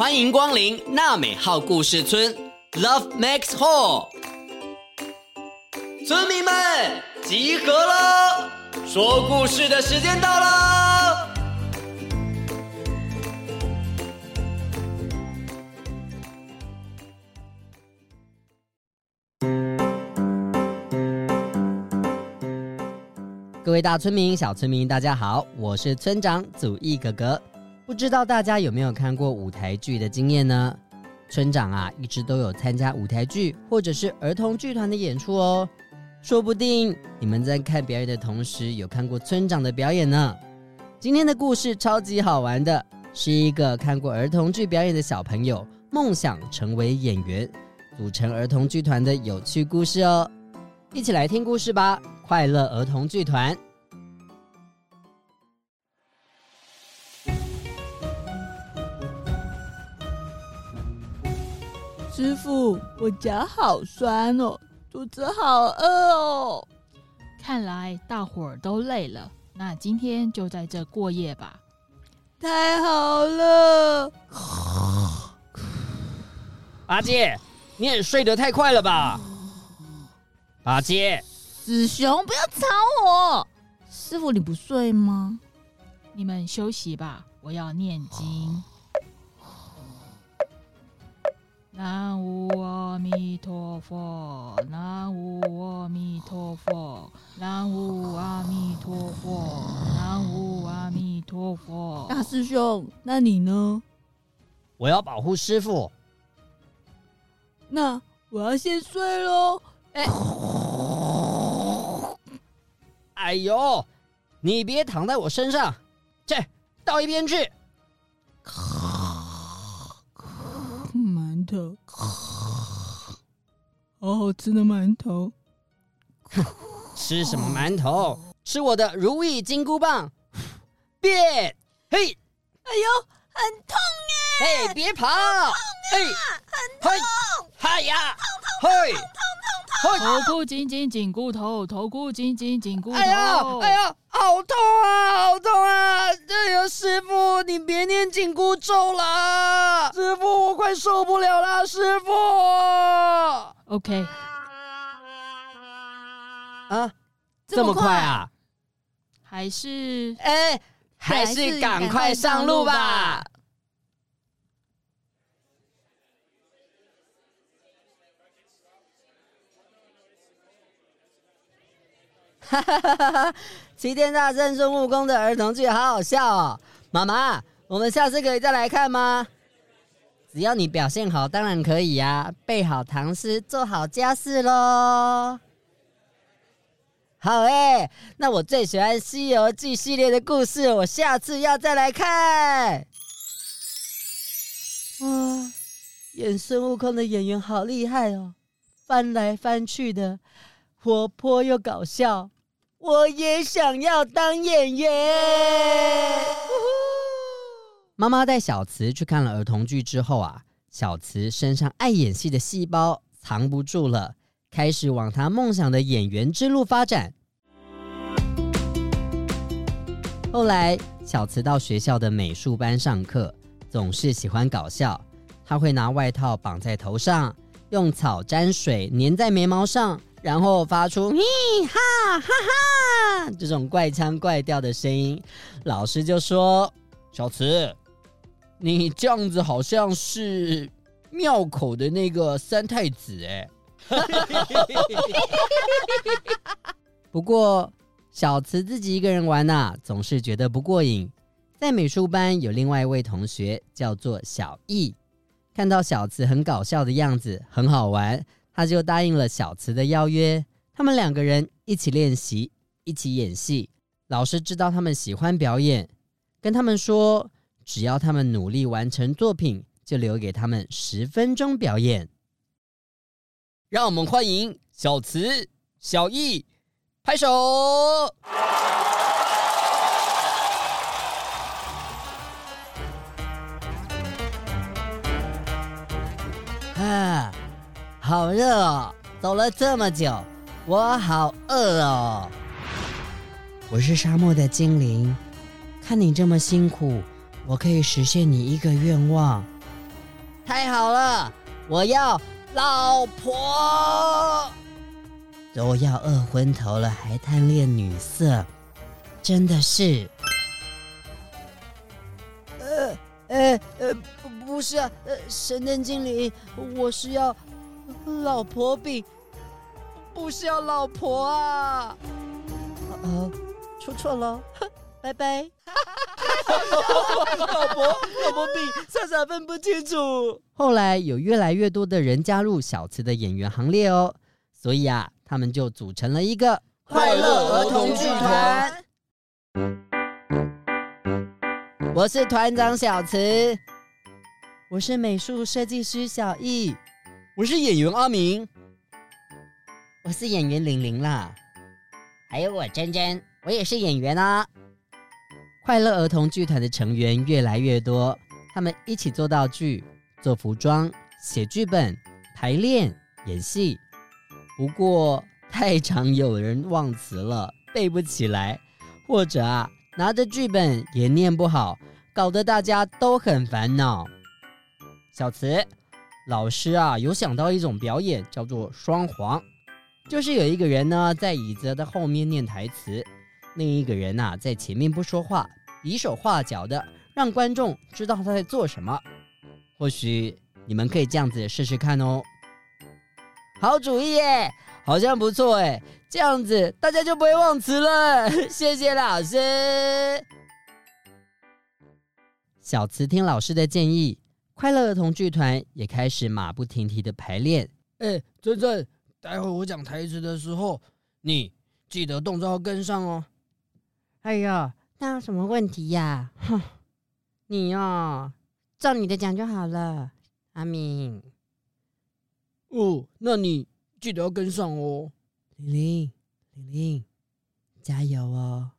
欢迎光临娜美号故事村，Love Max Hall。村民们集合了，说故事的时间到了。各位大村民、小村民，大家好，我是村长祖义哥哥。不知道大家有没有看过舞台剧的经验呢？村长啊，一直都有参加舞台剧或者是儿童剧团的演出哦。说不定你们在看表演的同时，有看过村长的表演呢。今天的故事超级好玩的，是一个看过儿童剧表演的小朋友梦想成为演员，组成儿童剧团的有趣故事哦。一起来听故事吧！快乐儿童剧团。师傅，我脚好酸哦，肚子好饿哦。看来大伙儿都累了，那今天就在这过夜吧。太好了！八戒，你也睡得太快了吧？八戒。子雄，不要吵我！师傅，你不睡吗？你们休息吧，我要念经。弥陀佛，南无阿弥陀佛，南无阿弥陀佛，南无阿弥陀佛。大师兄，那你呢？我要保护师傅。那我要先睡喽。哎。哎呦，你别躺在我身上，去到一边去。馒头，好好吃的馒头。吃什么馒头？吃我的如意金箍棒。变，嘿，哎呦，很痛耶！嘿，别跑！嘿，很痛！嗨呀，痛痛痛痛痛头箍紧紧紧箍头，头箍紧紧紧箍头。哎呀，哎呀，好痛啊，好痛啊！哎呀，师傅，你别念紧箍咒了，师傅，我快受不了了，师傅。OK。啊，这么快啊？还是哎，还是赶快上路吧。哈哈哈哈哈！齐天大圣孙悟空的儿童剧好好笑哦，妈妈，我们下次可以再来看吗？只要你表现好，当然可以呀，背好唐诗，做好家事喽。好诶，那我最喜欢《西游记》系列的故事，我下次要再来看。哇，演孙悟空的演员好厉害哦，翻来翻去的，活泼又搞笑。我也想要当演员。妈妈带小慈去看了儿童剧之后啊，小慈身上爱演戏的细胞藏不住了，开始往她梦想的演员之路发展。后来，小慈到学校的美术班上课，总是喜欢搞笑。她会拿外套绑在头上，用草沾水粘在眉毛上。然后发出 “嘿哈哈哈”这种怪腔怪调的声音，老师就说：“小慈，你这样子好像是庙口的那个三太子哎。”不过小慈自己一个人玩呐、啊，总是觉得不过瘾。在美术班有另外一位同学叫做小易，看到小慈很搞笑的样子，很好玩。他就答应了小慈的邀约，他们两个人一起练习，一起演戏。老师知道他们喜欢表演，跟他们说，只要他们努力完成作品，就留给他们十分钟表演。让我们欢迎小慈、小易，拍手！啊！好热哦！走了这么久，我好饿哦。我是沙漠的精灵，看你这么辛苦，我可以实现你一个愿望。太好了，我要老婆，都要饿昏头了，还贪恋女色，真的是。呃呃呃，不是啊，呃，神灯精灵，我是要老婆饼，不是要老婆啊。哦，出错了，拜拜。老婆，老婆饼，傻傻分不清楚。后来有越来越多的人加入小慈的演员行列哦，所以啊，他们就组成了一个快乐儿童剧团。我是团长小慈，我是美术设计师小易，我是演员阿明，我是演员玲玲啦，还有我珍珍，我也是演员啊。快乐儿童剧团的成员越来越多，他们一起做道具、做服装、写剧本、排练、演戏。不过太常有人忘词了，背不起来，或者啊拿着剧本也念不好，搞得大家都很烦恼。小慈老师啊，有想到一种表演，叫做双簧，就是有一个人呢在椅子的后面念台词。另一个人呐、在前面不说话，比手画脚的，让观众知道他在做什么。或许你们可以这样子试试看哦。好主意耶，好像不错哎，这样子大家就不会忘词了。谢谢老师。小慈听老师的建议，快乐儿童剧团也开始马不停蹄的排练。哎，珍珍，待会我讲台词的时候，你记得动作要跟上哦。哎呀，那有什么问题呀？哼，你哦，照你的讲就好了，阿明。哦，那你记得要跟上哦。玲玲，玲玲，加油哦！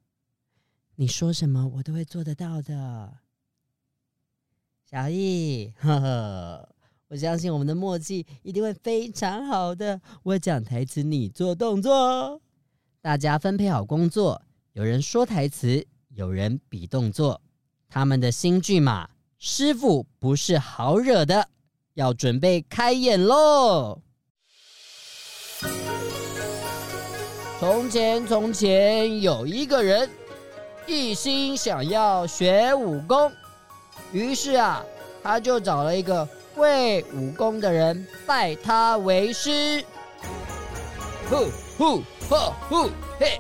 你说什么我都会做得到的。小易，呵呵，我相信我们的默契一定会非常好的。我讲台词，你做动作，大家分配好工作。有人说台词，有人比动作。他们的新剧嘛，师傅不是好惹的，要准备开演喽。从前，从前有一个人，一心想要学武功，于是啊，他就找了一个会武功的人拜他为师。呼呼呼呼嘿！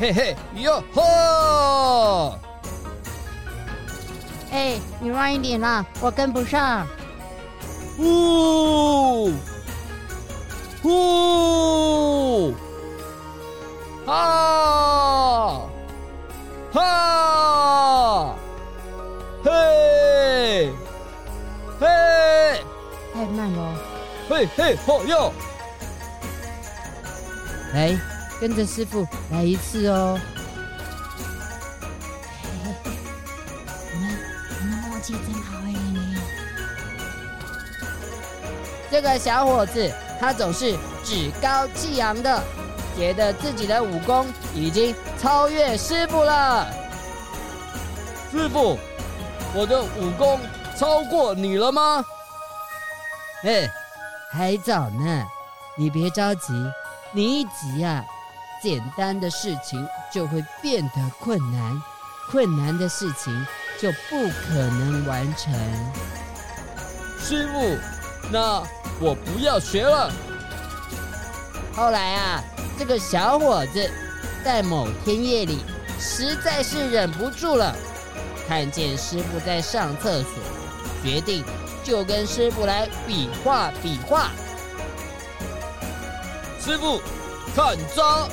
嘿嘿哟吼！哎，你慢一点啦，我跟不上。呜呜啊哈嘿嘿，太慢了。嘿嘿吼哟！来。跟着师傅来一次哦！你们你们默契真好哎！这个小伙子他总是趾高气扬的，觉得自己的武功已经超越师傅了。师傅，我的武功超过你了吗？哎，还早呢，你别着急，你一急啊。简单的事情就会变得困难，困难的事情就不可能完成。师傅，那我不要学了。后来啊，这个小伙子在某天夜里实在是忍不住了，看见师傅在上厕所，决定就跟师傅来比划比划。师傅，看招！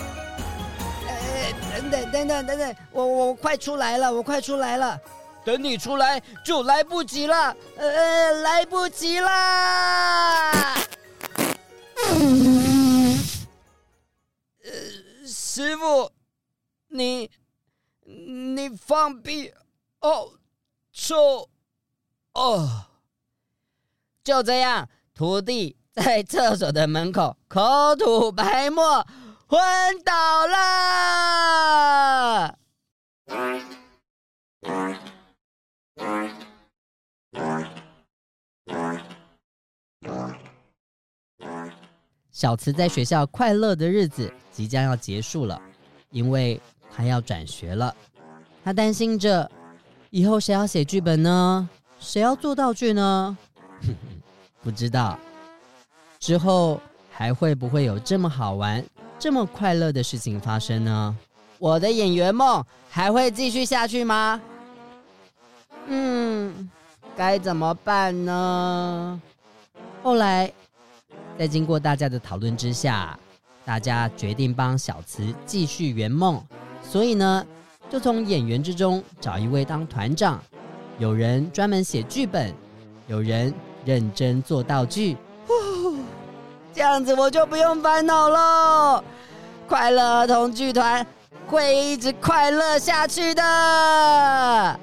等等等等等等，我我快出来了，我快出来了，等你出来就来不及了，呃，来不及啦！呃，师傅，你你放屁。哦，臭哦，就这样，徒弟在厕所的门口口吐白沫。昏倒了。小慈在学校快乐的日子即将要结束了，因为他要转学了。他担心着，以后谁要写剧本呢？谁要做道具呢？不知道之后还会不会有这么好玩、这么快乐的事情发生呢？我的演员梦还会继续下去吗？嗯，该怎么办呢？后来，在经过大家的讨论之下，大家决定帮小慈继续圆梦，所以呢，就从演员之中找一位当团长，有人专门写剧本，有人认真做道具。这样子我就不用烦恼喽，快乐儿童剧团会一直快乐下去的。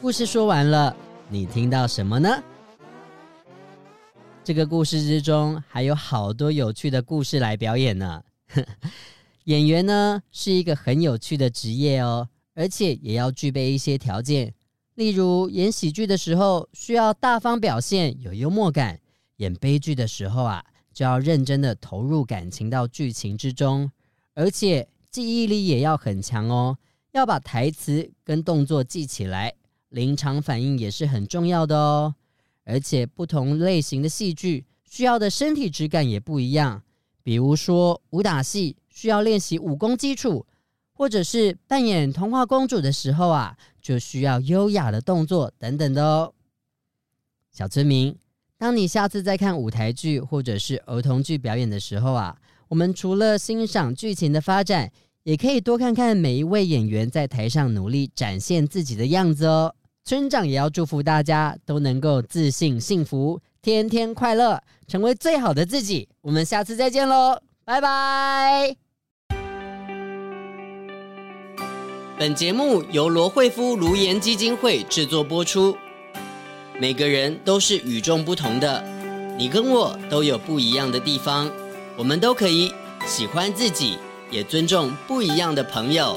故事说完了，你听到什么呢？这个故事之中还有好多有趣的故事来表演呢。演员呢是一个很有趣的职业哦，而且也要具备一些条件，例如演喜剧的时候需要大方表现，有幽默感；演悲剧的时候啊，就要认真的投入感情到剧情之中，而且记忆力也要很强哦，要把台词跟动作记起来。临场反应也是很重要的哦，而且不同类型的戏剧需要的身体质感也不一样。比如说武打戏需要练习武功基础，或者是扮演童话公主的时候啊，就需要优雅的动作等等的哦。小村民，当你下次再看舞台剧或者是儿童剧表演的时候啊，我们除了欣赏剧情的发展，也可以多看看每一位演员在台上努力展现自己的样子哦。村长也要祝福大家都能够自信、幸福，天天快乐，成为最好的自己。我们下次再见喽，拜拜！本节目由罗惠夫卢颜基金会制作播出。每个人都是与众不同的，你跟我都有不一样的地方，我们都可以喜欢自己，也尊重不一样的朋友。